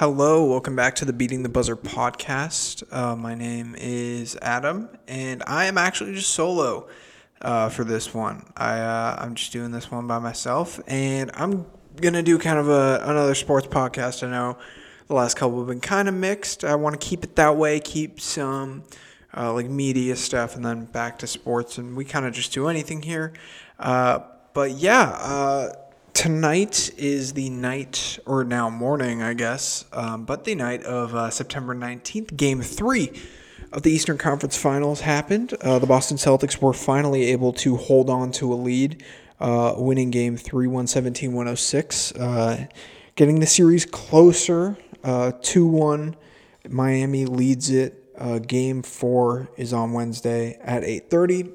Hello, welcome back to the Beating the Buzzer podcast. Uh, my name is Adam, and I am actually just solo uh, for this one. I uh, I'm just doing this one by myself, and I'm gonna do kind of a another sports podcast. I know the last couple have been kind of mixed. I want to keep it that way, keep some uh, like media stuff, and then back to sports, and we kind of just do anything here. Uh, but yeah uh, tonight is the night, or now morning, I guess, um, but the night of uh, September 19th. Game three of the Eastern Conference Finals happened. Uh, the Boston Celtics were finally able to hold on to a lead, uh, winning game three, 117 106, uh, getting the series closer, uh, 2 1. Miami leads it. Uh, game four is on Wednesday at 8:30.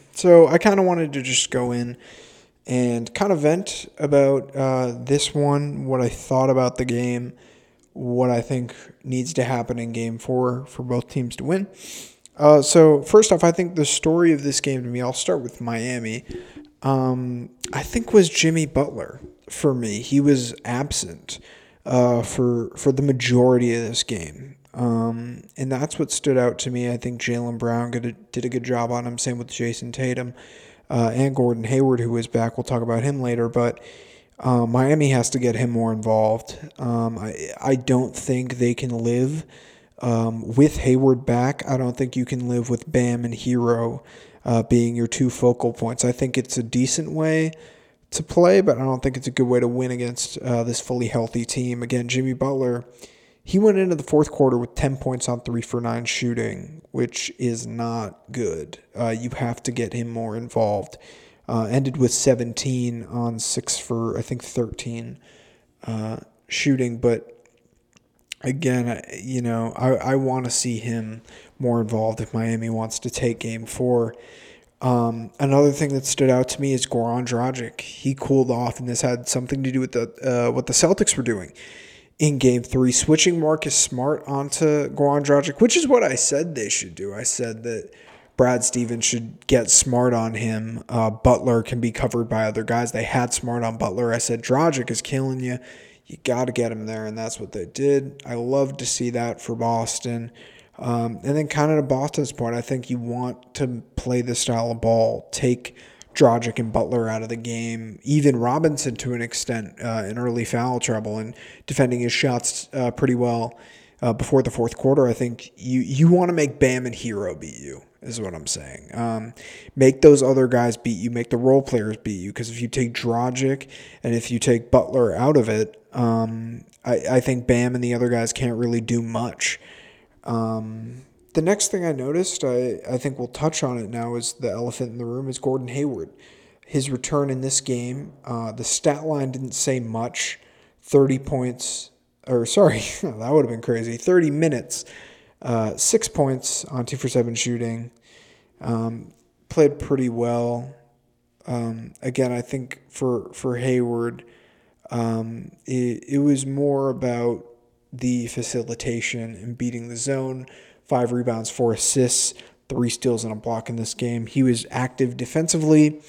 so I kind of wanted to just go in and kind of vent about uh, this one, what I thought about the game, what I think needs to happen in game four for both teams to win. Uh, so, first off, I think the story of this game to me, I'll start with Miami, um, I think was Jimmy Butler for me. He was absent uh, for, for the majority of this game. Um, and that's what stood out to me. I think Jaylen Brown did a, did a good job on him. Same with Jayson Tatum uh, and Gordon Hayward, who is back. We'll talk about him later, but uh, Miami has to get him more involved. Um, I I don't think they can live um, with Hayward back. I don't think you can live with Bam and Herro uh, being your two focal points. I think it's a decent way to play, but I don't think it's a good way to win against uh, this fully healthy team. Again, Jimmy Butler he went into the fourth quarter with 10 points on 3 for 9 shooting, which is not good. Uh, you have to get him more involved. Uh, ended with 17 on 6 for, I think, 13 uh, shooting. But again, you know, I, I want to see him more involved if Miami wants to take game four. Um, another thing that stood out to me is Goran Dragic. He cooled off, and this had something to do with the uh, what the Celtics were doing in game three, switching Marcus Smart onto Goran Dragic, which is what I said they should do. I said that Brad Stevens should get Smart on him. Uh, Butler can be covered by other guys. They had Smart on Butler. I said Dragic is killing you. You got to get him there, and that's what they did. I love to see that for Boston. Um, and then, kind of to Boston's point, I think you want to play this style of ball, take Dragic and Butler out of the game, even Robinson to an extent uh, in early foul trouble and defending his shots uh, pretty well uh, before the fourth quarter. I think you you want to make Bam and Herro beat you is what I'm saying. Um, make those other guys beat you. Make the role players beat you because if you take Dragic and if you take Butler out of it, um, I, I think Bam and the other guys can't really do much. Um, the next thing I noticed, I, I think we'll touch on it now, is the elephant in the room is Gordon Hayward. His return in this game, uh, the stat line didn't say much. 30 points, or sorry, that would have been crazy. 30 minutes, uh, six points on two for seven shooting. Um, played pretty well. Um, again, I think for for Hayward, um, it, it was more about the facilitation and beating the zone five rebounds, four assists, three steals, and a block in this game. He was active defensively.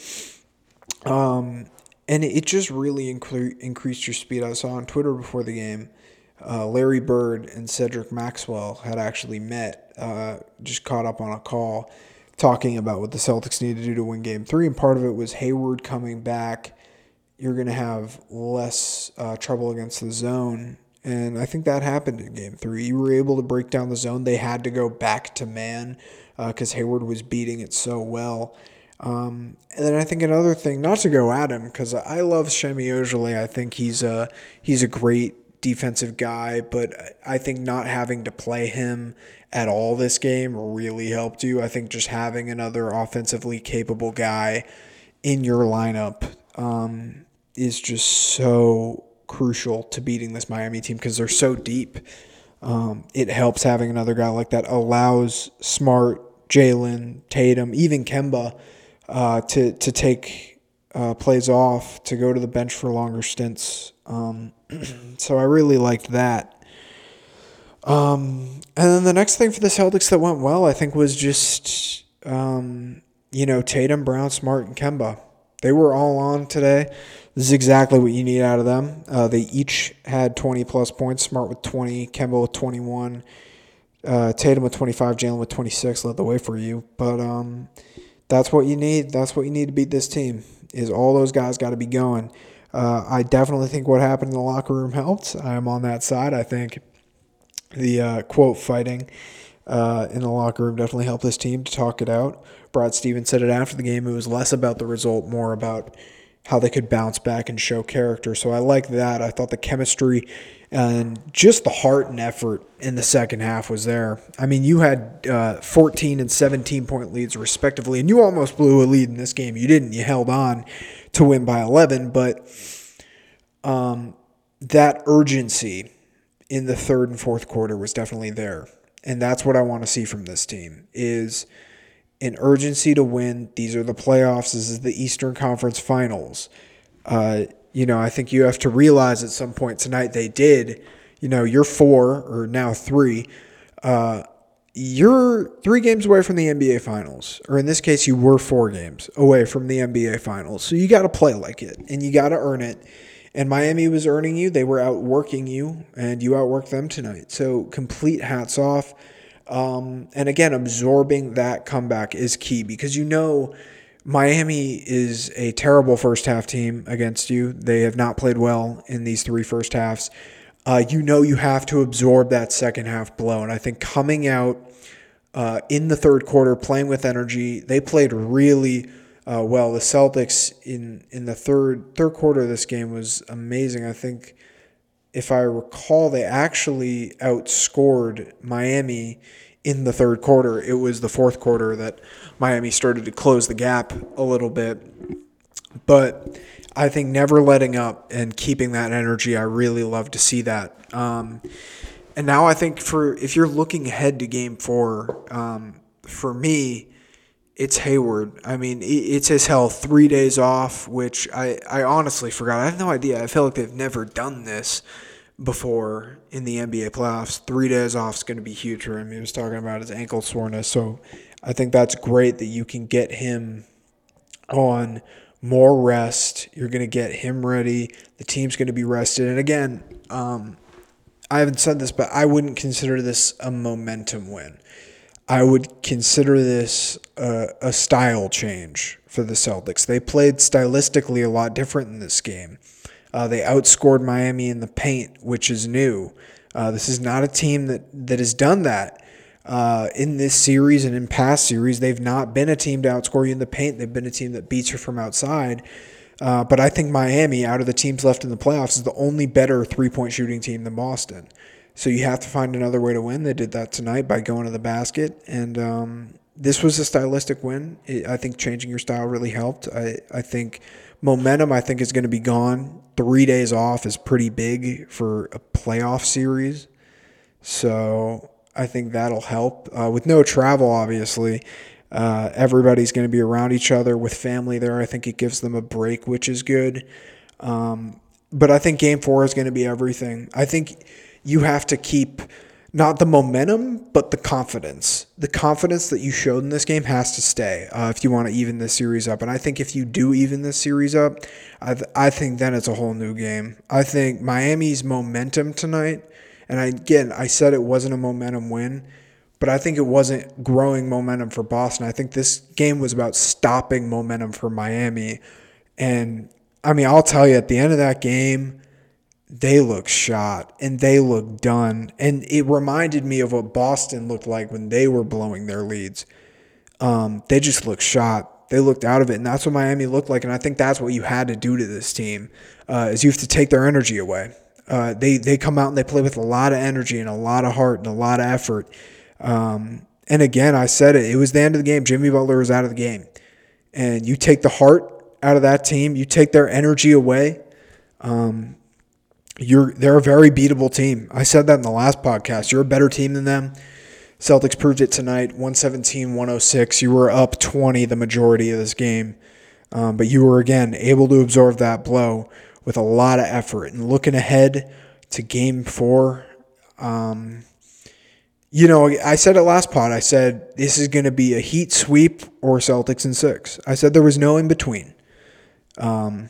Um, and it just really incre- increased your speed. I saw on Twitter before the game, uh, Larry Bird and Cedric Maxwell had actually met, uh, just caught up on a call, talking about what the Celtics need to do to win game three. And part of it was Hayward coming back. You're going to have less uh, trouble against the zone and I think that happened in game three. You were able to break down the zone. They had to go back to man because uh, Hayward was beating it so well. Um, and then I think another thing, not to go at him, because I love Semi Ojeleye. I think he's a he's a great defensive guy, but I think not having to play him at all this game really helped you. I think just having another offensively capable guy in your lineup um, is just so crucial to beating this Miami team because they're so deep. Um, it helps having another guy like that allows Smart, Jaylen, Tatum, even Kemba uh, to to take uh, plays off to go to the bench for longer stints. Um, so I really liked that. Um, and then the next thing for the Celtics that went well, I think, was just um, you know Tatum, Brown, Smart, and Kemba. they were all on today. This is exactly what you need out of them. Uh, they each had 20 plus points. Smart with 20, Kemba with 21, uh, Tatum with 25, Jaylen with 26 led the way for you. But um, that's what you need. That's what you need to beat this team. Is all those guys got to be going. Uh, I definitely think what happened in the locker room helped. I am on that side. I think the uh, quote fighting uh, in the locker room definitely helped this team to talk it out. Brad Stevens said it after the game. It was less about the result, more about how they could bounce back and show character. So I like that. I thought the chemistry and just the heart and effort in the second half was there. I mean, you had uh, 14 and 17 point leads respectively, and you almost blew a lead in this game. You didn't. You held on to win by 11, but um, that urgency in the third and fourth quarter was definitely there. And that's what I want to see from this team is an urgency to win. These are the playoffs. This is the Eastern Conference Finals. Uh, you know, I think you have to realize at some point tonight they did. You know, you're four or now three. Uh, you're three games away from the NBA Finals, or in this case, you were four games away from the NBA Finals. So you got to play like it, and you got to earn it. And Miami was earning you; they were outworking you, and you outworked them tonight. So complete hats off. Um, and again, absorbing that comeback is key because you know Miami is a terrible first half team against you. They have not played well in these three first halves uh, you know you have to absorb that second half blow. And I think coming out uh, in the third quarter, playing with energy, they played really uh, well. The Celtics in in the third third quarter of this game was amazing. I think, if I recall, they actually outscored Miami in the third quarter. It was the fourth quarter that Miami started to close the gap a little bit, but I think never letting up and keeping that energy, I really love to see that. Um, and now I think for if you're looking ahead to Game Four, um, for me, it's Hayward. I mean, it's his hell. Three days off, which I, I honestly forgot. I have no idea. I feel like they've never done this before in the NBA playoffs. Three days off is going to be huge for him. He was talking about his ankle soreness, so I think that's great that you can get him on more rest. You're going to get him ready. The team's going to be rested. And again, um, I haven't said this, but I wouldn't consider this a momentum win. I would consider this a, a style change for the Celtics. They played stylistically a lot different in this game. Uh, they outscored Miami in the paint, which is new. Uh, this is not a team that, that has done that uh, in this series and in past series, they've not been a team to outscore you in the paint. They've been a team that beats you from outside. Uh, but I think Miami, out of the teams left in the playoffs, is the only better three point shooting team than Boston. So you have to find another way to win. They did that tonight by going to the basket. And um, this was a stylistic win. It, I think changing your style really helped. I, I think momentum, I think, is going to be gone. Three days off is pretty big for a playoff series. So I think that'll help. Uh, with no travel, obviously, uh, everybody's going to be around each other with family there. I think it gives them a break, which is good. Um, but I think game four is going to be everything. I think you have to keep not the momentum, but the confidence. The confidence that you showed in this game has to stay uh, if you want to even this series up. And I think if you do even this series up, I, th- I think then it's a whole new game. I think Miami's momentum tonight and I, again, I said it wasn't a momentum win, but I think it wasn't growing momentum for Boston. I think this game was about stopping momentum for Miami. And I mean, I'll tell you, at the end of that game, they look shot and they look done. And it reminded me of what Boston looked like when they were blowing their leads. Um, they just looked shot. They looked out of it, and that's what Miami looked like. And I think that's what you had to do to this team, uh, is you have to take their energy away. Uh, they they come out and they play with a lot of energy and a lot of heart and a lot of effort. Um, and again, I said it. It was the end of the game. Jimmy Butler was out of the game, and you take the heart out of that team. You take their energy away. Um, you're they're a very beatable team. I said that in the last podcast. You're a better team than them. Celtics proved it tonight, 117 106. You were up 20 the majority of this game, um, but you were, again, able to absorb that blow with a lot of effort. And looking ahead to game four, um, you know, I said it last pod. I said this is going to be a Heat sweep or Celtics in six. I said there was no in between. Um,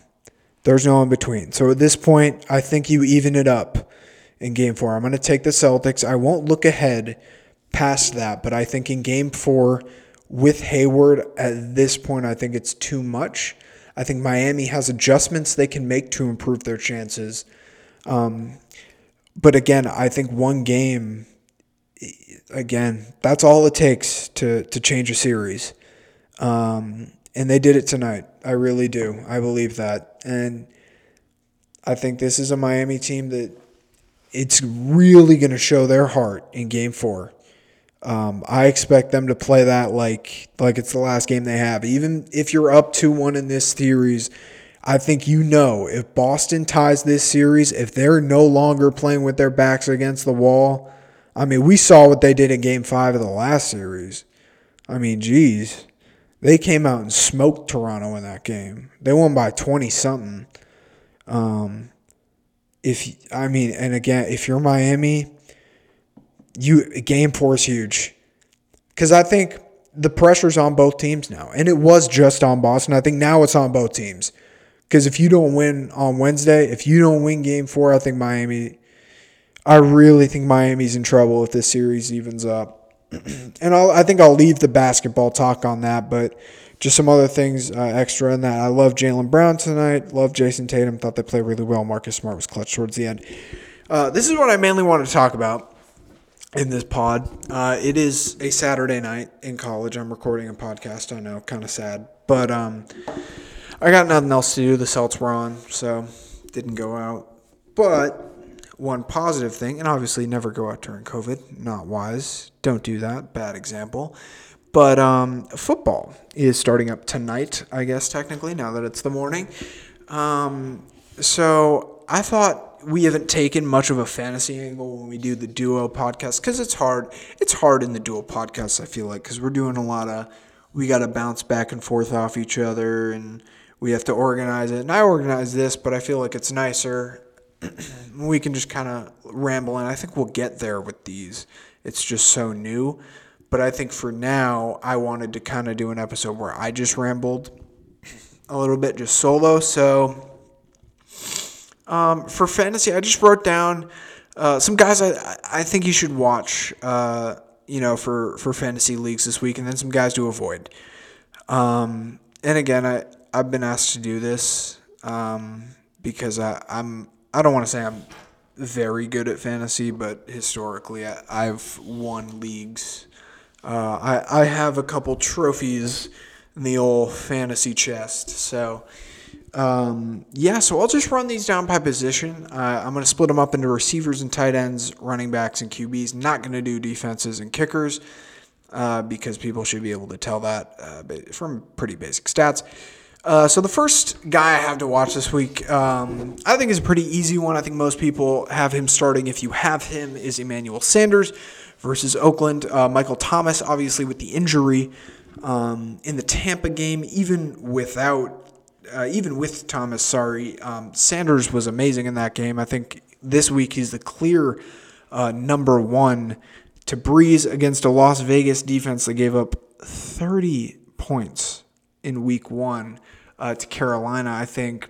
there's no in between. So at this point, I think you even it up in game four. I'm going to take the Celtics. I won't look ahead past that, but I think in game four with Hayward at this point, I think it's too much. I think Miami has adjustments they can make to improve their chances. Um, but again, I think one game, again, that's all it takes to to change a series. Um, and they did it tonight. I really do. I believe that. And I think this is a Miami team that it's really going to show their heart in game four. Um, I expect them to play that like like it's the last game they have. Even if you're up 2 1 in this series, I think you know if Boston ties this series, if they're no longer playing with their backs against the wall, I mean, we saw what they did in game five of the last series. I mean, geez. They came out and smoked Toronto in that game. They won by 20 something. Um, if I mean, and again, if you're Miami, you game four is huge because I think the pressure's on both teams now, and it was just on Boston. I think now it's on both teams because if you don't win on Wednesday, if you don't win game four, I think Miami. I really think Miami's in trouble if this series evens up. and I'll, I think I'll leave the basketball talk on that, but just some other things uh, extra in that. I love Jaylen Brown tonight. Love Jayson Tatum. Thought they played really well. Marcus Smart was clutch towards the end. Uh, this is what I mainly wanted to talk about in this pod. Uh, it is a Saturday night in college. I'm recording a podcast. I know, kind of sad, but um, I got nothing else to do. The Celts were on, so didn't go out. But one positive thing, and obviously never go out during COVID. Not wise. Don't do that. Bad example. But um, football is starting up tonight, I guess, technically, now that it's the morning. Um, so I thought we haven't taken much of a fantasy angle when we do the duo podcast because it's hard. It's hard in the duo podcast, I feel like, because we're doing a lot of, we got to bounce back and forth off each other and we have to organize it. And I organize this, but I feel like it's nicer. we can just kind of ramble, and I think we'll get there with these. It's just so new. But I think for now, I wanted to kind of do an episode where I just rambled a little bit, just solo. So um, for fantasy, I just wrote down uh, some guys I I think you should watch. Uh, you know, for for fantasy leagues this week, and then some guys to avoid. Um, and again, I I've been asked to do this um, because I, I'm I don't want to say I'm very good at fantasy, but historically I, I've won leagues uh, I, I have a couple trophies in the old fantasy chest. So, um, yeah, so I'll just run these down by position. Uh, I'm going to split them up into receivers and tight ends, running backs and QBs. Not going to do defenses and kickers uh, because people should be able to tell that uh, from pretty basic stats. Uh, so the first guy I have to watch this week, um, I think is a pretty easy one. I think most people have him starting. If you have him, is Emmanuel Sanders versus Oakland. Uh, Michael Thomas, obviously, with the injury um, in the Tampa game, even without. Uh, even with Thomas, sorry, um, Sanders was amazing in that game. I think this week he's the clear uh, number one to Brees against a Las Vegas defense that gave up 30 points in week one uh, to Carolina. I think,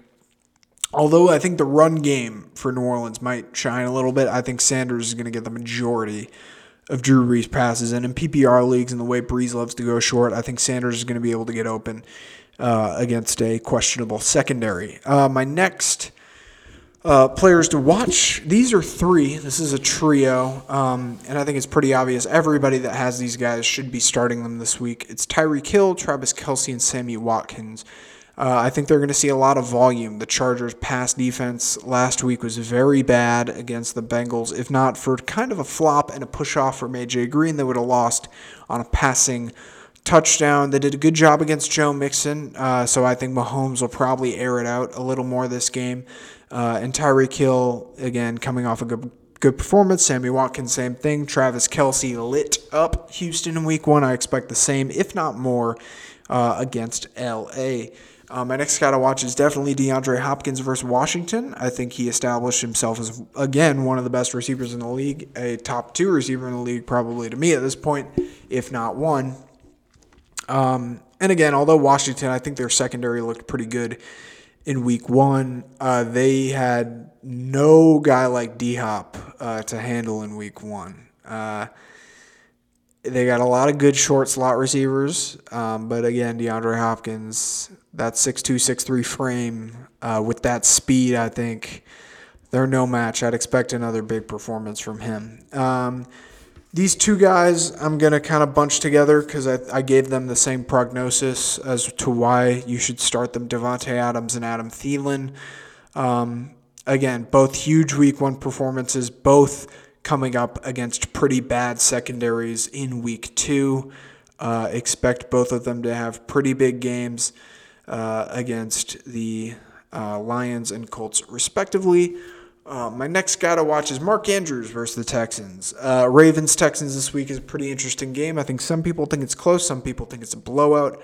although I think the run game for New Orleans might shine a little bit, I think Sanders is going to get the majority of Drew Brees passes. And in PPR leagues and the way Brees loves to go short, I think Sanders is going to be able to get open uh, against a questionable secondary. Uh, my next uh, players to watch, these are three. This is a trio, um, and I think it's pretty obvious. Everybody that has these guys should be starting them this week. It's Tyreek Hill, Travis Kelce, and Sammy Watkins. Uh, I think they're going to see a lot of volume. The Chargers' pass defense last week was very bad against the Bengals. If not for kind of a flop and a push off from AJ Green, they would have lost on a passing touchdown. They did a good job against Joe Mixon, uh, so I think Mahomes will probably air it out a little more this game. Uh, and Tyreek Hill, again, coming off a good, good performance. Sammy Watkins, same thing. Travis Kelce lit up Houston in week one. I expect the same, if not more, uh, against LA. Um, my next guy to watch is definitely DeAndre Hopkins versus Washington. I think he established himself as, again, one of the best receivers in the league, a top two receiver in the league, probably to me at this point, if not one. Um, and again, although Washington, I think their secondary looked pretty good in week one. Uh, they had no guy like D Hop uh, to handle in week one. Uh, they got a lot of good short slot receivers, um, but again, DeAndre Hopkins, that 6'2, 6'3 frame uh, with that speed, I think they're no match. I'd expect another big performance from him. Um, these two guys, I'm going to kind of bunch together because I, I gave them the same prognosis as to why you should start them Davante Adams and Adam Thielen. Um, again, both huge week one performances, both coming up against pretty bad secondaries in week two. Uh, expect both of them to have pretty big games uh, against the uh, Lions and Colts, respectively. Uh, my next guy to watch is Mark Andrews versus the Texans. Uh, Ravens Texans this week is a pretty interesting game. I think some people think it's close, some people think it's a blowout.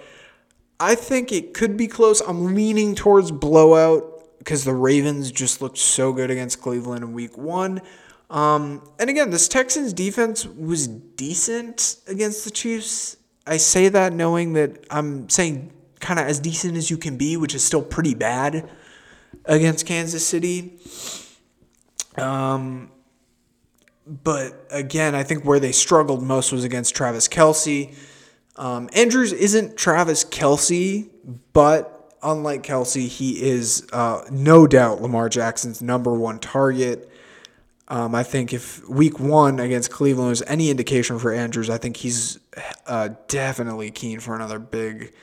I think it could be close. I'm leaning towards blowout because the Ravens just looked so good against Cleveland in week one. Um, and again, this Texans defense was decent against the Chiefs. I say that knowing that I'm saying kind of as decent as you can be, which is still pretty bad against Kansas City. Um, but again, I think where they struggled most was against Travis Kelce. Um, Andrews isn't Travis Kelce, but unlike Kelce, he is uh, no doubt Lamar Jackson's number one target. Um, I think if week one against Cleveland was any indication for Andrews, I think he's uh, definitely keen for another big,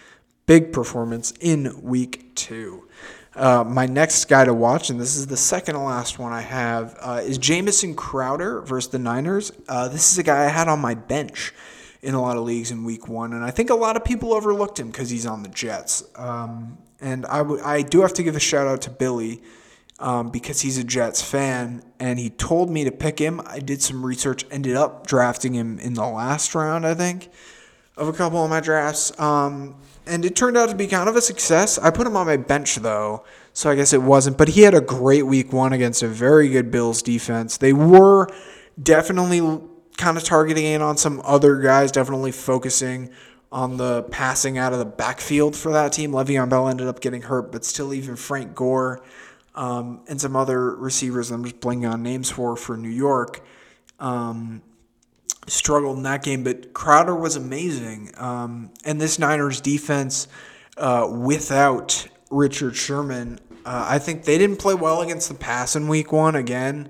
big performance in week two. Uh, my next guy to watch, and this is the second to last one I have, uh, is Jamison Crowder versus the Niners. Uh, this is a guy I had on my bench in a lot of leagues in week one, and I think a lot of people overlooked him because he's on the Jets. Um, and I, w- I do have to give a shout out to Billy um, because he's a Jets fan, and he told me to pick him. I did some research, ended up drafting him in the last round, I think, of a couple of my drafts. Um, and it turned out to be kind of a success. I put him on my bench though, so I guess it wasn't. But he had a great week one against a very good Bills defense. They were definitely kind of targeting in on some other guys, definitely focusing on the passing out of the backfield for that team. Le'Veon Bell ended up getting hurt, but still, even Frank Gore um, and some other receivers I'm just blanking on names for for New York. Um, struggled in that game, but Crowder was amazing. Um, and this Niners defense, uh, without Richard Sherman, uh, I think they didn't play well against the pass in week one. Again,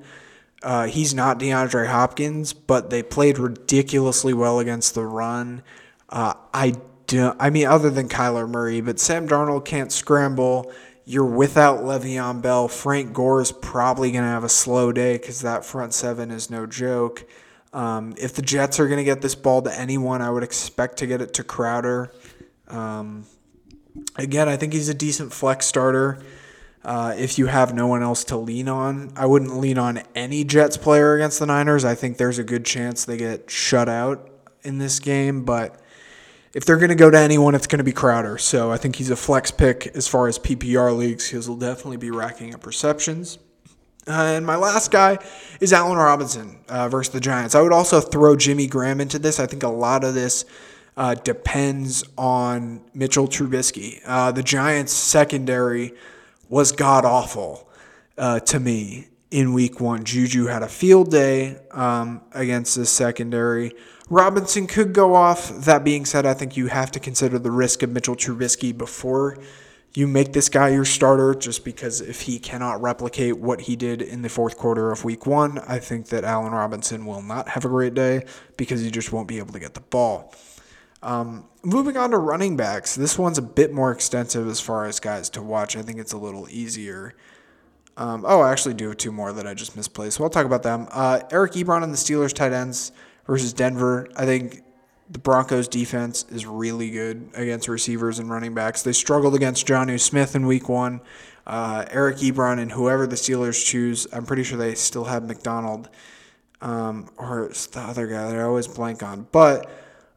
uh, he's not DeAndre Hopkins, but they played ridiculously well against the run. Uh, I do, I mean, other than Kyler Murray, but Sam Darnold can't scramble. You're without Le'Veon Bell. Frank Gore is probably going to have a slow day because that front seven is no joke. Um, if the Jets are going to get this ball to anyone, I would expect to get it to Crowder. Um, again, I think he's a decent flex starter. Uh, if you have no one else to lean on, I wouldn't lean on any Jets player against the Niners. I think there's a good chance they get shut out in this game, but if they're going to go to anyone, it's going to be Crowder. So I think he's a flex pick as far as PPR leagues. He'll definitely be racking up receptions. Uh, and my last guy is Allen Robinson uh, versus the Giants. I would also throw Jimmy Graham into this. I think a lot of this uh, depends on Mitchell Trubisky. Uh, the Giants' secondary was god awful uh, to me in week one. Juju had a field day um, against this secondary. Robinson could go off. That being said, I think you have to consider the risk of Mitchell Trubisky before you make this guy your starter just because if he cannot replicate what he did in the fourth quarter of week one, I think that Allen Robinson will not have a great day because he just won't be able to get the ball. Um, moving on to running backs, this one's a bit more extensive as far as guys to watch. I think it's a little easier. Um, oh, I actually do have two more that I just misplaced, so I'll talk about them. Uh, Eric Ebron and the Steelers tight ends versus Denver. I think the Broncos defense is really good against receivers and running backs. They struggled against Jonnu Smith in week one. Uh, Eric Ebron and whoever the Steelers choose, I'm pretty sure they still have McDonald um, or the other guy that I always blank on. But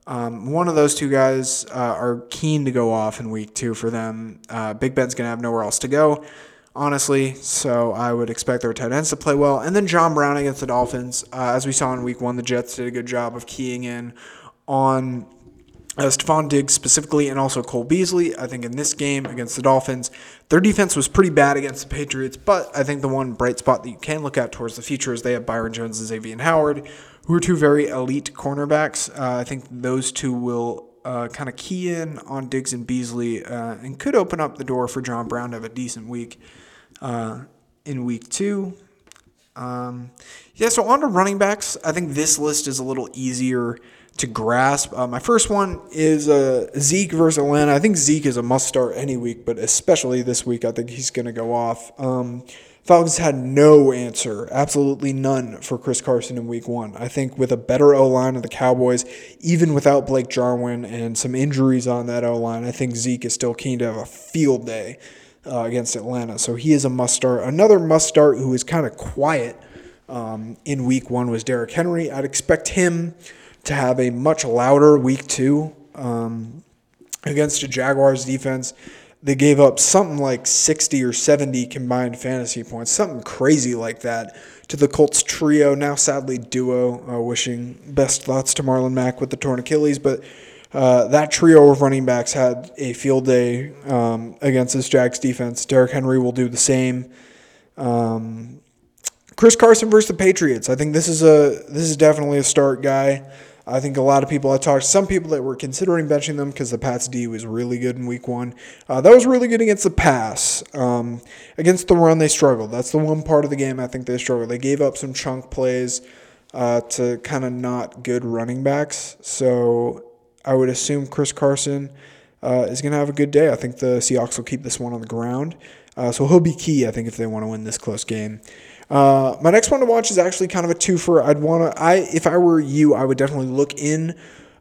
um, one of those two guys uh, are keen to go off in week two for them. Uh, Big Ben's going to have nowhere else to go, honestly. So I would expect their tight ends to play well. And then John Brown against the Dolphins. Uh, as we saw in week one, the Jets did a good job of keying in on uh, Stefon Diggs specifically, and also Cole Beasley. I think in this game against the Dolphins, their defense was pretty bad against the Patriots, but I think the one bright spot that you can look at towards the future is they have Byron Jones and Xavier Howard, who are two very elite cornerbacks. Uh, I think those two will uh, kind of key in on Diggs and Beasley uh, and could open up the door for John Brown to have a decent week uh, in week two. Um, yeah, so on to running backs. I think this list is a little easier to grasp. Uh, my first one is uh, Zeke versus Atlanta. I think Zeke is a must start any week, but especially this week, I think he's going to go off. Um, Falcons had no answer, absolutely none for Chris Carson in week one. I think with a better O line of the Cowboys, even without Blake Jarwin and some injuries on that O line, I think Zeke is still keen to have a field day uh, against Atlanta. So he is a must start. Another must start who is kind of quiet um, in week one was Derrick Henry. I'd expect him to have a much louder week two um, against a Jaguars defense. They gave up something like 60 or 70 combined fantasy points, something crazy like that, to the Colts trio, now sadly duo. Uh, wishing best thoughts to Marlon Mack with the torn Achilles, but uh, that trio of running backs had a field day um, against this Jags defense. Derrick Henry will do the same. Um, Chris Carson versus the Patriots. I think this is a this is definitely a start guy. I think a lot of people I talked to some people that were considering benching them because the Pats D was really good in Week One. Uh, that was really good against the pass. Um, against the run, they struggled. That's the one part of the game I think they struggled. They gave up some chunk plays uh, to kind of not good running backs. So I would assume Chris Carson uh, is going to have a good day. I think the Seahawks will keep this one on the ground. Uh, so he'll be key, I think, if they want to win this close game. Uh, my next one to watch is actually kind of a twofer. I'd want to, I if I were you, I would definitely look in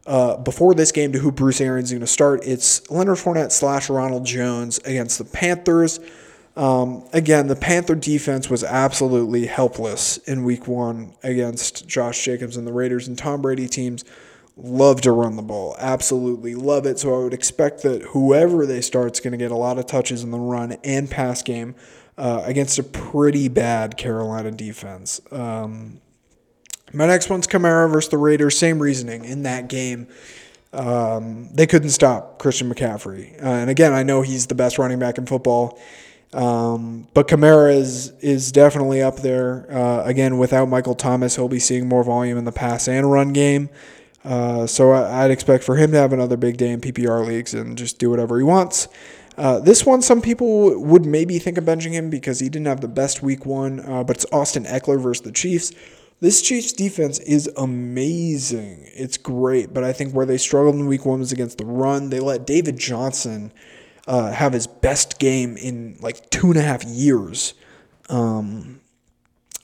uh, before this game to who Bruce is going to start. It's Leonard Fournette slash Ronald Jones against the Panthers. Um, again, the Panther defense was absolutely helpless in Week One against Josh Jacobs and the Raiders, and Tom Brady teams love to run the ball. Absolutely love it. So I would expect that whoever they start is going to get a lot of touches in the run and pass game uh, against a pretty bad Carolina defense. Um, my next one's Kamara versus the Raiders. Same reasoning in that game. Um, they couldn't stop Christian McCaffrey. Uh, and again, I know he's the best running back in football. Um, but Kamara is is definitely up there. Uh, again, without Michael Thomas, he'll be seeing more volume in the pass and run game. Uh, so I, would expect for him to have another big day in PPR leagues and just do whatever he wants. Uh, this one, some people would maybe think of benching him because he didn't have the best week one, uh, but it's Austin Ekeler versus the Chiefs. This Chiefs defense is amazing. It's great, but I think where they struggled in week one was against the run. They let David Johnson uh, have his best game in like two and a half years, um,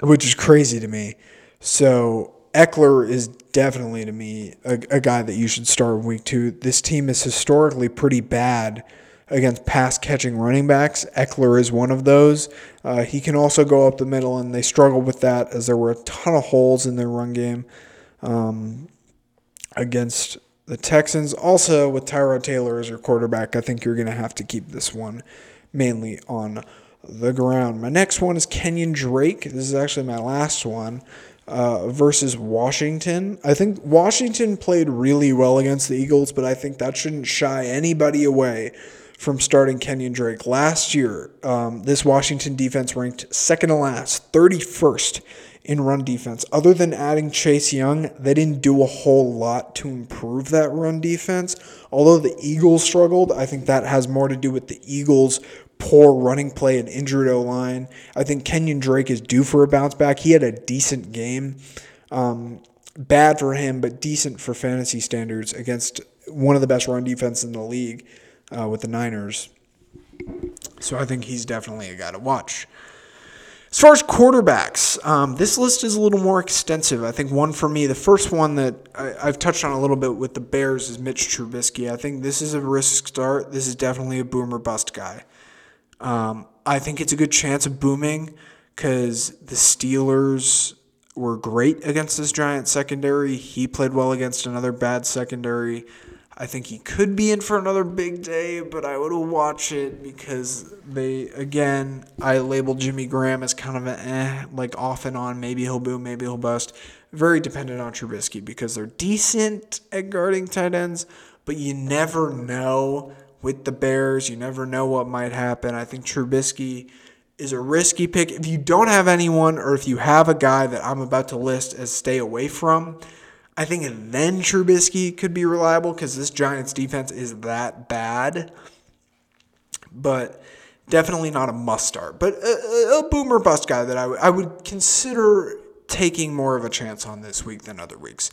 which is crazy to me. So Ekeler is definitely to me a, a guy that you should start in week two. This team is historically pretty bad against pass catching running backs. Ekeler is one of those. Uh, he can also go up the middle, and they struggled with that as there were a ton of holes in their run game um, against the Texans. Also, with Tyrod Taylor as your quarterback, I think you're going to have to keep this one mainly on the ground. My next one is Kenyon Drake. This is actually my last one. Uh, versus Washington. I think Washington played really well against the Eagles, but I think that shouldn't shy anybody away from starting Kenyon Drake. Last year, um, this Washington defense ranked second to last, 31st in run defense. Other than adding Chase Young, they didn't do a whole lot to improve that run defense. Although the Eagles struggled, I think that has more to do with the Eagles' poor running play and injured O line. I think Kenyon Drake is due for a bounce back. He had a decent game. Um, bad for him, but decent for fantasy standards against one of the best run defense in the league uh, with the Niners. So I think he's definitely a guy to watch. As far as quarterbacks, um, this list is a little more extensive. I think one for me, the first one that I, have touched on a little bit with the Bears is Mitch Trubisky. I think this is a risk start. This is definitely a boomer bust guy. Um, I think it's a good chance of booming because the Steelers were great against this giant secondary. He played well against another bad secondary. I think he could be in for another big day, but I would watch it because they again I labeled Jimmy Graham as kind of an eh, like off and on. Maybe he'll boom, maybe he'll bust. Very dependent on Trubisky because they're decent at guarding tight ends, but you never know with the Bears. You never know what might happen. I think Trubisky is a risky pick. If you don't have anyone, or if you have a guy that I'm about to list as stay away from, I think then Trubisky could be reliable because this Giants defense is that bad. But definitely not a must start, but a, a boomer bust guy that I, w- I would consider taking more of a chance on this week than other weeks.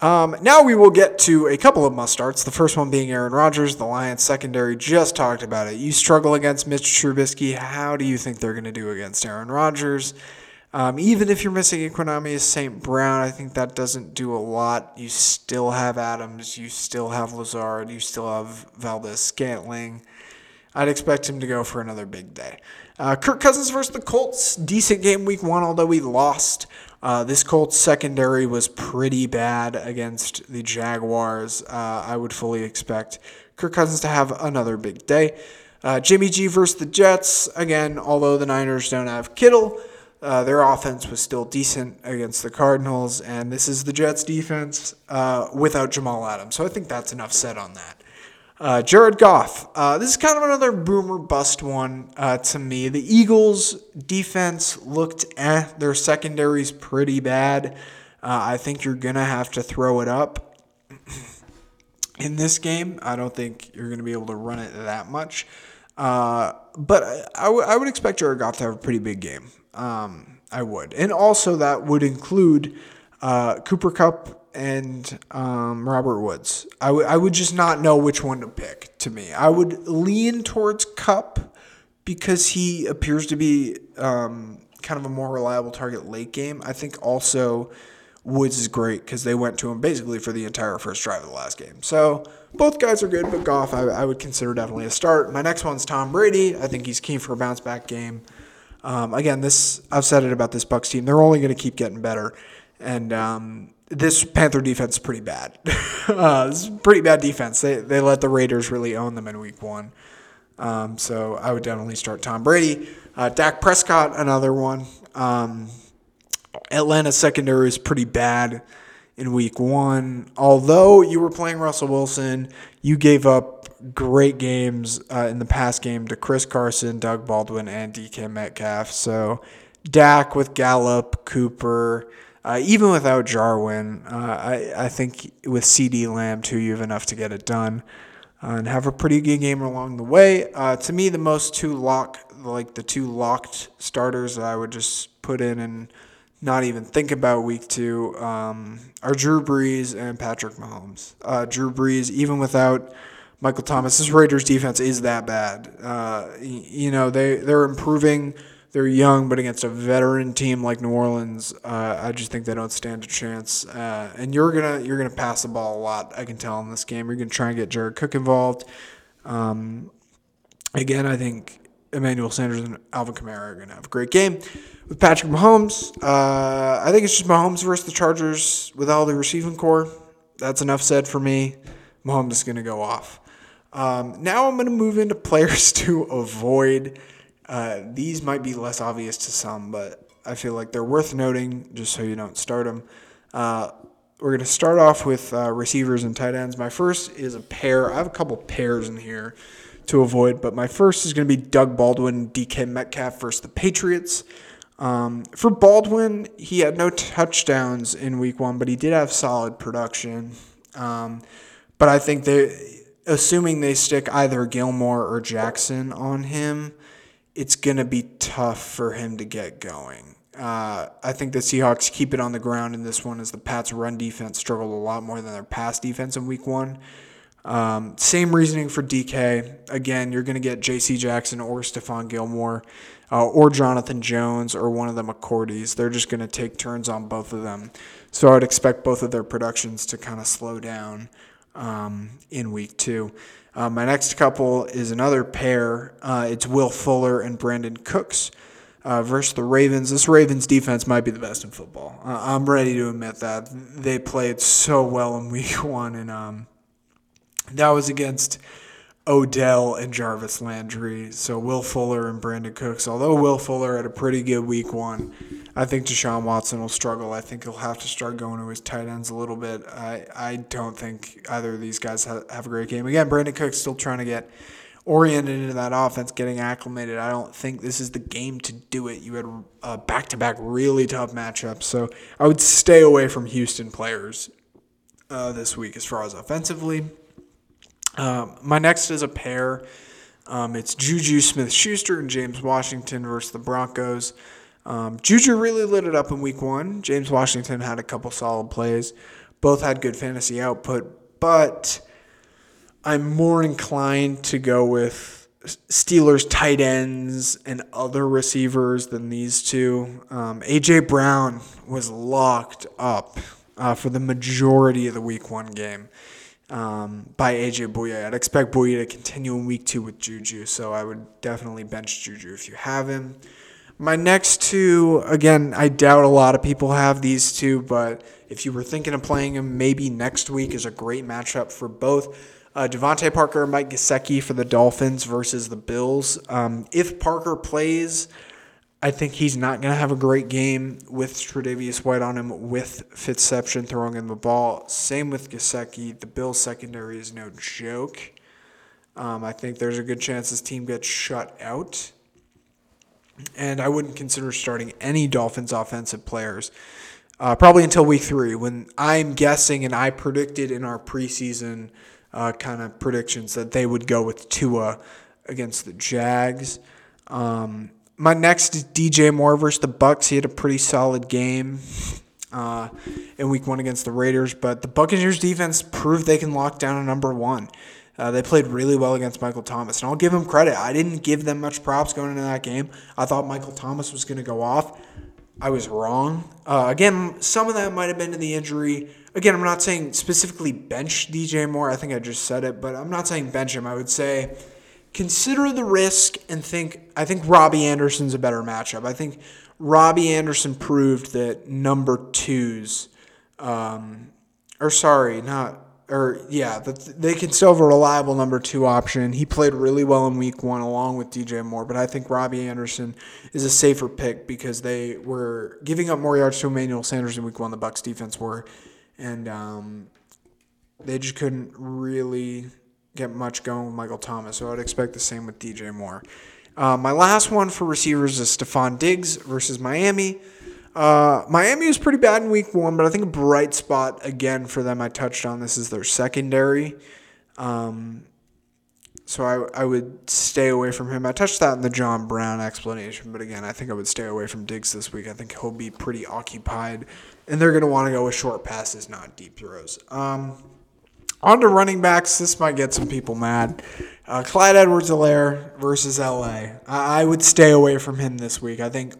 Um, now we will get to a couple of must starts. The first one being Aaron Rodgers. The Lions secondary just talked about it. You struggle against Mitch Trubisky. How do you think they're going to do against Aaron Rodgers? Um, even if you're missing Equanimeous St. Brown, I think that doesn't do a lot. You still have Adams. You still have Lazard. You still have Valdes Scantling. I'd expect him to go for another big day. Uh, Kirk Cousins versus the Colts. Decent game week one, although we lost. Uh, this Colts secondary was pretty bad against the Jaguars. Uh, I would fully expect Kirk Cousins to have another big day. Uh, Jimmy G versus the Jets. Again, although the Niners don't have Kittle, uh, their offense was still decent against the Cardinals, and this is the Jets defense uh, without Jamal Adams. So I think that's enough said on that. Uh, Jared Goff. Uh, this is kind of another boomer bust one uh, to me. The Eagles' defense looked eh. Their secondary's pretty bad. Uh, I think you're going to have to throw it up in this game. I don't think you're going to be able to run it that much. Uh, but I, I, w- I would expect Jared Goff to have a pretty big game. Um, I would. And also, that would include uh, Cooper Kupp and um, Robert Woods. I, w- I would just not know which one to pick to me. I would lean towards Kupp because he appears to be um, kind of a more reliable target late game. I think also Woods is great because they went to him basically for the entire first drive of the last game. So both guys are good, but Goff I, I would consider definitely a start. My next one's Tom Brady. I think he's keen for a bounce back game. Um, again, this I've said it about this Bucs team. They're only going to keep getting better, and um, this Panther defense is pretty bad. uh, is pretty bad defense. They they let the Raiders really own them in Week One. Um, so I would definitely start Tom Brady. Uh, Dak Prescott, another one. Um, Atlanta's secondary is pretty bad in Week One. Although you were playing Russell Wilson, you gave up great games uh, in the past game to Chris Carson, Doug Baldwin, and DK Metcalf. So Dak with Gallup, Cooper, uh, even without Jarwin, uh, I, I think with CeeDee Lamb too, you have enough to get it done uh, and have a pretty good game along the way. Uh, to me, the most two lock, like the two locked starters that I would just put in and not even think about week two um, are Drew Brees and Patrick Mahomes. Uh, Drew Brees, even without Michael Thomas. This Raiders defense is that bad. Uh, you know they they're improving. They're young, but against a veteran team like New Orleans, uh, I just think they don't stand a chance. Uh, and you're gonna you're gonna pass the ball a lot. I can tell in this game. You're gonna try and get Jared Cook involved. Um, again, I think Emmanuel Sanders and Alvin Kamara are gonna have a great game. With Patrick Mahomes, uh, I think it's just Mahomes versus the Chargers with all the receiving corps. That's enough said for me. Mahomes is gonna go off. Um, now I'm going to move into players to avoid. Uh, these might be less obvious to some, but I feel like they're worth noting just so you don't start them. Uh, we're going to start off with uh, receivers and tight ends. My first is a pair. I have a couple pairs in here to avoid, but my first is going to be Doug Baldwin, DK Metcalf versus the Patriots. Um, for Baldwin, he had no touchdowns in week one, but he did have solid production. Um, but I think they assuming they stick either Gilmore or Jackson on him, it's going to be tough for him to get going. Uh, I think the Seahawks keep it on the ground in this one as the Pats' run defense struggled a lot more than their pass defense in week one. Um, same reasoning for DK. Again, you're going to get J.C. Jackson or Stephon Gilmore uh, or Jonathan Jones or one of the McCourties. They're just going to take turns on both of them. So I would expect both of their productions to kind of slow down um, in week two. Uh, my next couple is another pair. Uh, it's Will Fuller and Brandin Cooks uh, versus the Ravens. This Ravens defense might be the best in football. Uh, I'm ready to admit that. They played so well in week one, and um, that was against Odell and Jarvis Landry. So Will Fuller and Brandin Cooks. Although Will Fuller had a pretty good week one, I think Deshaun Watson will struggle. I think he'll have to start going to his tight ends a little bit. I, I don't think either of these guys have, have a great game. Again, Brandin Cooks still trying to get oriented into that offense, getting acclimated. I don't think this is the game to do it. You had a back to back really tough matchups. So I would stay away from Houston players uh, this week as far as offensively. Um, my next is a pair. Um, it's Juju Smith Schuster and James Washington versus the Broncos. Um, Juju really lit it up in week one. James Washington had a couple solid plays. Both had good fantasy output, but I'm more inclined to go with Steelers tight ends and other receivers than these two. Um, AJ Brown was locked up uh, for the majority of the week one game um, by AJ Bouye. I'd expect Bouye to continue in week two with Juju, so I would definitely bench Juju if you have him. My next two, again, I doubt a lot of people have these two, but if you were thinking of playing them, maybe next week is a great matchup for both. Uh, DeVante Parker Mike Gesicki for the Dolphins versus the Bills. Um, if Parker plays, I think he's not going to have a great game with Tre'Davious White on him, with Fitzception throwing him the ball. Same with Gesicki. The Bills secondary is no joke. Um, I think there's a good chance this team gets shut out. And I wouldn't consider starting any Dolphins offensive players uh, probably until week three, when I'm guessing and I predicted in our preseason uh, kind of predictions that they would go with Tua against the Jags. Um, my next is DJ Moore versus the Bucks. He had a pretty solid game uh, in Week One against the Raiders, but the Buccaneers defense proved they can lock down a number one. Uh, they played really well against Michael Thomas, and I'll give them credit. I didn't give them much props going into that game. I thought Michael Thomas was going to go off. I was wrong. Uh, again, some of that might have been to the injury. Again, I'm not saying specifically bench DJ Moore. I think I just said it, but I'm not saying bench him. I would say consider the risk and think I think Robbie Anderson's a better matchup. I think Robbie Anderson proved that number twos, um, or sorry, not or yeah, that they can still have a reliable number two option. He played really well in week one along with DJ Moore, but I think Robbie Anderson is a safer pick because they were giving up more yards to Emmanuel Sanders in week one. The Bucks defense were, and um, they just couldn't really get much going with Michael Thomas. So I'd expect the same with DJ Moore. Uh, my last one for receivers is Stefon Diggs versus Miami. Uh, Miami was pretty bad in week one, but I think a bright spot again for them, I touched on this, is their secondary. Um, so I, I would stay away from him. I touched that in the John Brown explanation, but again, I think I would stay away from Diggs this week. I think he'll be pretty occupied, and they're going to want to go with short passes, not deep throws. Um, on to running backs. This might get some people mad. Uh, Clyde Edwards-Helaire versus LA. I, I, would stay away from him this week. I think,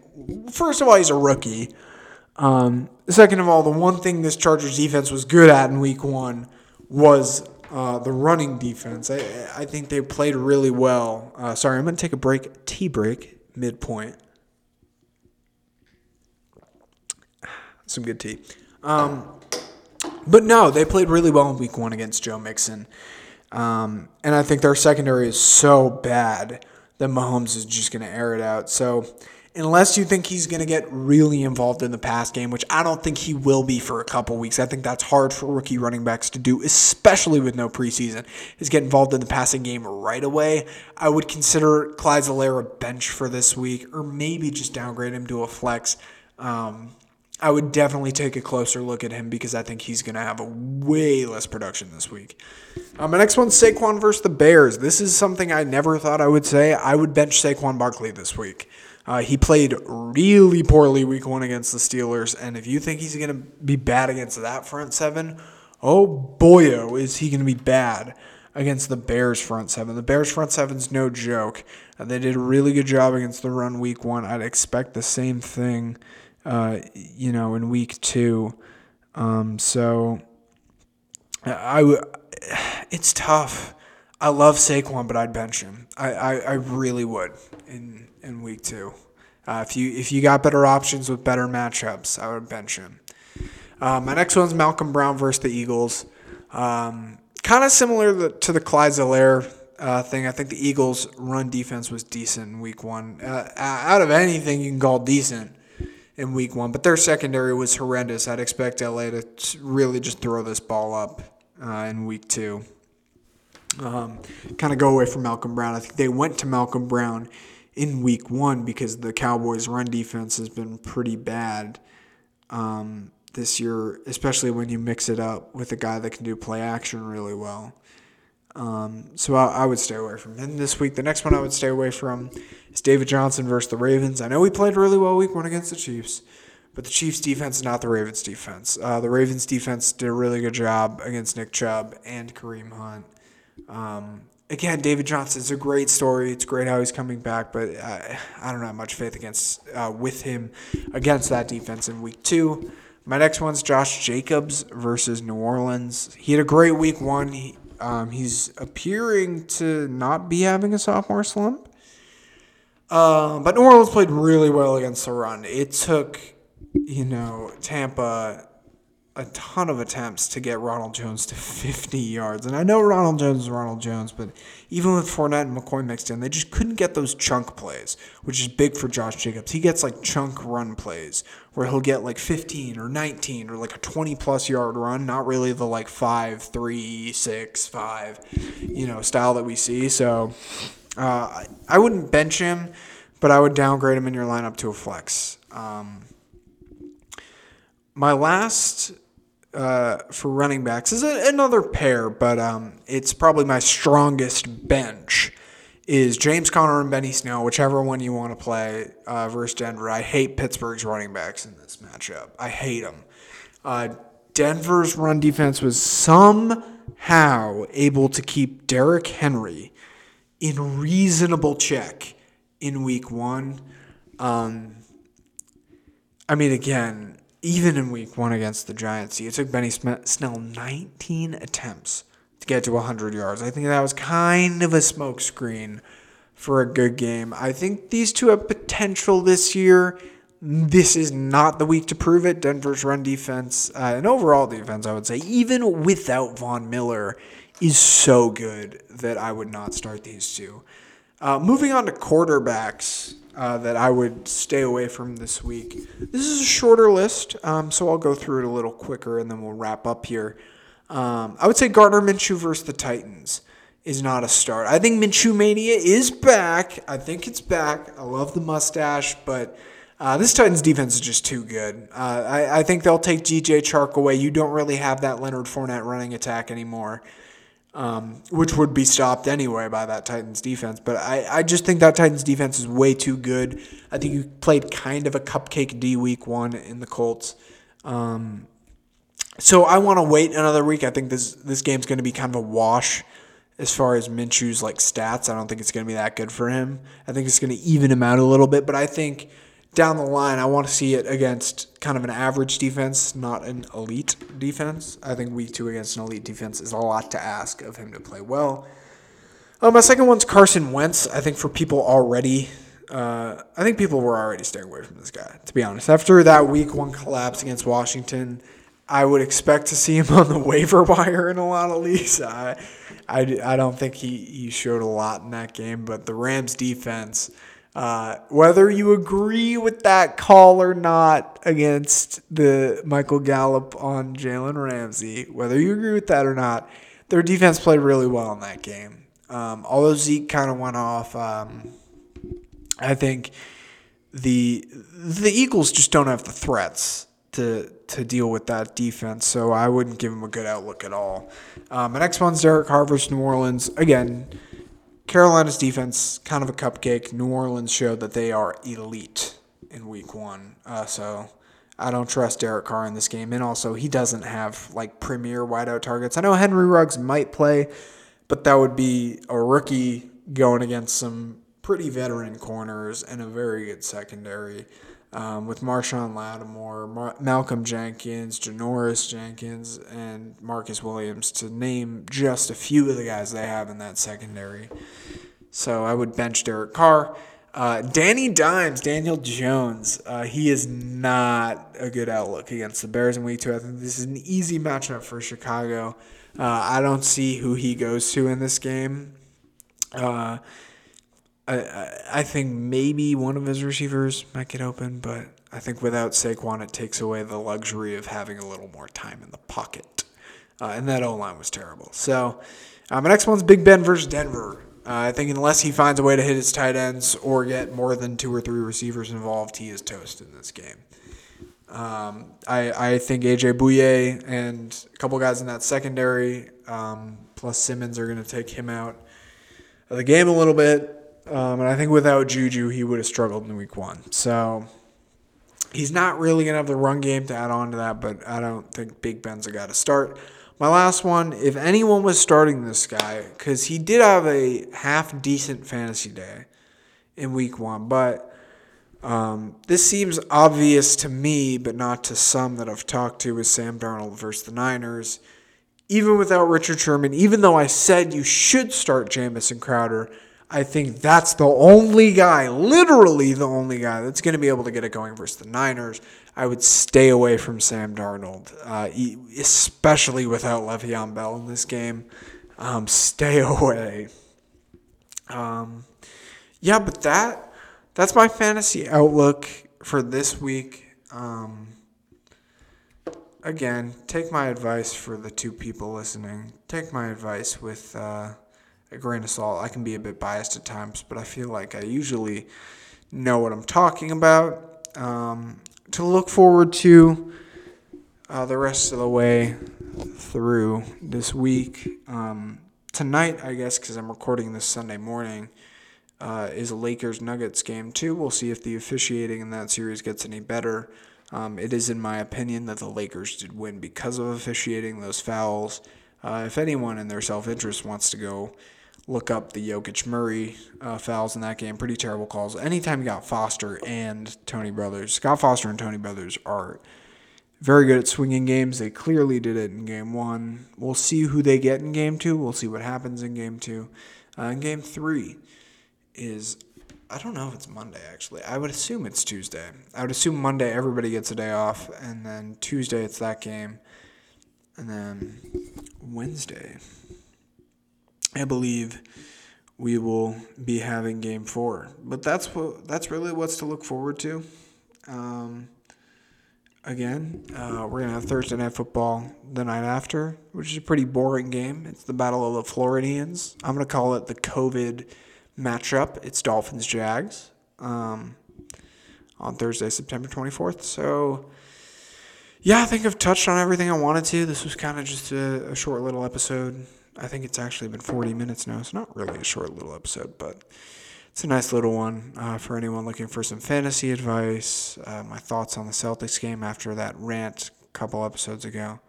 first of all, he's a rookie. Um, second of all, the one thing this Chargers defense was good at in week one was uh, the running defense. I, I think they played really well. Uh, sorry, I'm going to take a break, tea break, midpoint. Some good tea. Um, but no, they played really well in week one against Joe Mixon. Um, and I think their secondary is so bad that Mahomes is just going to air it out. So, unless you think he's going to get really involved in the pass game, which I don't think he will be for a couple weeks, I think that's hard for rookie running backs to do, especially with no preseason, is get involved in the passing game right away. I would consider Clyde Zalera a bench for this week, or maybe just downgrade him to a flex. Um, I would definitely take a closer look at him because I think he's going to have a way less production this week. Um, my next one's Saquon versus the Bears. This is something I never thought I would say. I would bench Saquon Barkley this week. Uh, he played really poorly week one against the Steelers, and if you think he's going to be bad against that front seven, oh boyo, is he going to be bad against the Bears front seven. The Bears front seven's no joke. They did a really good job against the run week one. I'd expect the same thing uh, you know, in week two. Um, so I, I, it's tough. I love Saquon, but I'd bench him. I, I, I really would in in week two. Uh, if you if you got better options with better matchups, I would bench him. Uh, my next one's Malcolm Brown versus the Eagles. Um, kind of similar to the Clyde Zelaire uh, thing. I think the Eagles' run defense was decent in week one. Uh, out of anything you can call decent in week one, but their secondary was horrendous. I'd expect LA to really just throw this ball up uh, in week two. Um, kind of go away from Malcolm Brown. I think they went to Malcolm Brown in week one because the Cowboys' run defense has been pretty bad um, this year, especially when you mix it up with a guy that can do play action really well. Um, so I, I, would stay away from him this week. The next one I would stay away from is David Johnson versus the Ravens. I know he played really well week one against the Chiefs, but the Chiefs' defense is not the Ravens' defense. Uh, the Ravens' defense did a really good job against Nick Chubb and Kareem Hunt. Um, again, David Johnson is a great story. It's great how he's coming back, but I, I don't have much faith against uh, with him against that defense in week two. My next one's Josh Jacobs versus New Orleans. He had a great week one. He, um, he's appearing to not be having a sophomore slump. Um, but New Orleans played really well against the run. It took, you know, Tampa a ton of attempts to get Ronald Jones to 50 yards. And I know Ronald Jones is Ronald Jones, but even with Fournette and McCoy mixed in, they just couldn't get those chunk plays, which is big for Josh Jacobs. He gets like chunk run plays where he'll get like 15 or 19 or like a 20 plus yard run, not really the like 5, 3, 6, 5, you know, style that we see. So uh, I wouldn't bench him, but I would downgrade him in your lineup to a flex. Um, my last uh, for running backs is a, another pair, but um, it's probably my strongest bench is James Conner and Benny Snell, whichever one you want to play uh, versus Denver. I hate Pittsburgh's running backs in this matchup. I hate them. Uh, Denver's run defense was somehow able to keep Derrick Henry in reasonable check in week one. Um, I mean, again, even in week one against the Giants, it took Benny Snell 19 attempts to get to 100 yards. I think that was kind of a smokescreen for a good game. I think these two have potential this year. This is not the week to prove it. Denver's run defense uh, and overall defense, I would say, even without Von Miller, is so good that I would not start these two. Uh, moving on to quarterbacks uh, that I would stay away from this week. This is a shorter list, um, so I'll go through it a little quicker and then we'll wrap up here. Um, I would say Gardner Minshew versus the Titans is not a start. I think Minshew Mania is back. I think it's back. I love the mustache, but uh, this Titans defense is just too good. Uh, I, I think they'll take DJ Chark away. You don't really have that Leonard Fournette running attack anymore um, which would be stopped anyway by that Titans defense. But I, I just think that Titans defense is way too good. I think you played kind of a cupcake D week one in the Colts. Um, so I want to wait another week. I think this this game's going to be kind of a wash as far as Minshew's like stats. I don't think it's going to be that good for him. I think it's going to even him out a little bit. But I think down the line, I want to see it against kind of an average defense, not an elite defense. I think week two against an elite defense is a lot to ask of him to play well. Uh, my second one's Carson Wentz. I think for people already, uh, I think people were already staying away from this guy, to be honest. After that week one collapse against Washington, I would expect to see him on the waiver wire in a lot of leagues. I, I, I don't think he, he showed a lot in that game, but the Rams defense – uh, whether you agree with that call or not against the Michael Gallup on Jalen Ramsey, whether you agree with that or not, their defense played really well in that game. Um, although Zeke kind of went off, um, I think the the Eagles just don't have the threats to to deal with that defense. So I wouldn't give them a good outlook at all. Um, my next one's Derek Carr versus, New Orleans. Again, Carolina's defense, kind of a cupcake. New Orleans showed that they are elite in week one. Uh, so I don't trust Derek Carr in this game. And also, he doesn't have like premier wideout targets. I know Henry Ruggs might play, but that would be a rookie going against some pretty veteran corners and a very good secondary um, with Marshon Lattimore, Mar- Malcolm Jenkins, Janoris Jenkins, and Marcus Williams, to name just a few of the guys they have in that secondary. So I would bench Derek Carr. Uh, Danny Dimes, Daniel Jones, uh, he is not a good outlook against the Bears in week two. I think this is an easy matchup for Chicago. Uh, I don't see who he goes to in this game. I, I think maybe one of his receivers might get open, but I think without Saquon, it takes away the luxury of having a little more time in the pocket. Uh, and that O line was terrible. So, uh, my next one's Big Ben versus Denver. Uh, I think unless he finds a way to hit his tight ends or get more than two or three receivers involved, he is toast in this game. Um, I, I think AJ Bouye and a couple guys in that secondary, um, plus Simmons, are going to take him out of the game a little bit. Um, and I think without Juju, he would have struggled in week one. So he's not really going to have the run game to add on to that, but I don't think Big Ben's guy to start. My last one, if anyone was starting this guy, because he did have a half decent fantasy day in week one, but um, this seems obvious to me, but not to some that I've talked to, with Sam Darnold versus the Niners. Even without Richard Sherman, even though I said you should start Jamison Crowder, I think that's the only guy, literally the only guy, that's going to be able to get it going versus the Niners. I would stay away from Sam Darnold, uh, especially without Le'Veon Bell in this game. Um, stay away. Um, yeah, but that that's my fantasy outlook for this week. Um, again, take my advice for the two people listening. Take my advice with. Uh, a grain of salt. I can be a bit biased at times, but I feel like I usually know what I'm talking about. Um, to look forward to uh, the rest of the way through this week. Um, tonight, I guess, because I'm recording this Sunday morning, uh, is a Lakers Nuggets game too. We'll see if the officiating in that series gets any better. Um, it is, in my opinion, that the Lakers did win because of officiating those fouls. Uh, if anyone in their self interest wants to go look up the Jokic Murray uh, fouls in that game. Pretty terrible calls. Anytime you got Foster and Tony Brothers, Scott Foster and Tony Brothers are very good at swinging games. They clearly did it in game one. We'll see who they get in game two. We'll see what happens in game two. Uh, in game three is, I don't know if it's Monday actually. I would assume it's Tuesday. I would assume Monday everybody gets a day off, and then Tuesday it's that game. And then Wednesday, I believe we will be having game four. But that's what that's really what's to look forward to. Um, again, uh, we're gonna have Thursday night football the night after, which is a pretty boring game. It's the Battle of the Floridians. I'm gonna call it the COVID matchup. It's Dolphins Jags um, on Thursday, September 24th. So. Yeah, I think I've touched on everything I wanted to. This was kind of just a, a short little episode. I think it's actually been 40 minutes now. It's not really a short little episode, but it's a nice little one uh, for anyone looking for some fantasy advice. Uh, my thoughts on the Celtics game after that rant a couple episodes ago.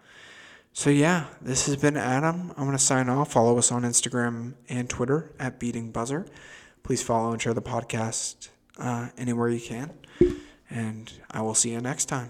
So, yeah, this has been Adam. I'm going to sign off. Follow us on Instagram and Twitter at Beating Buzzer. Please follow and share the podcast uh, anywhere you can. And I will see you next time.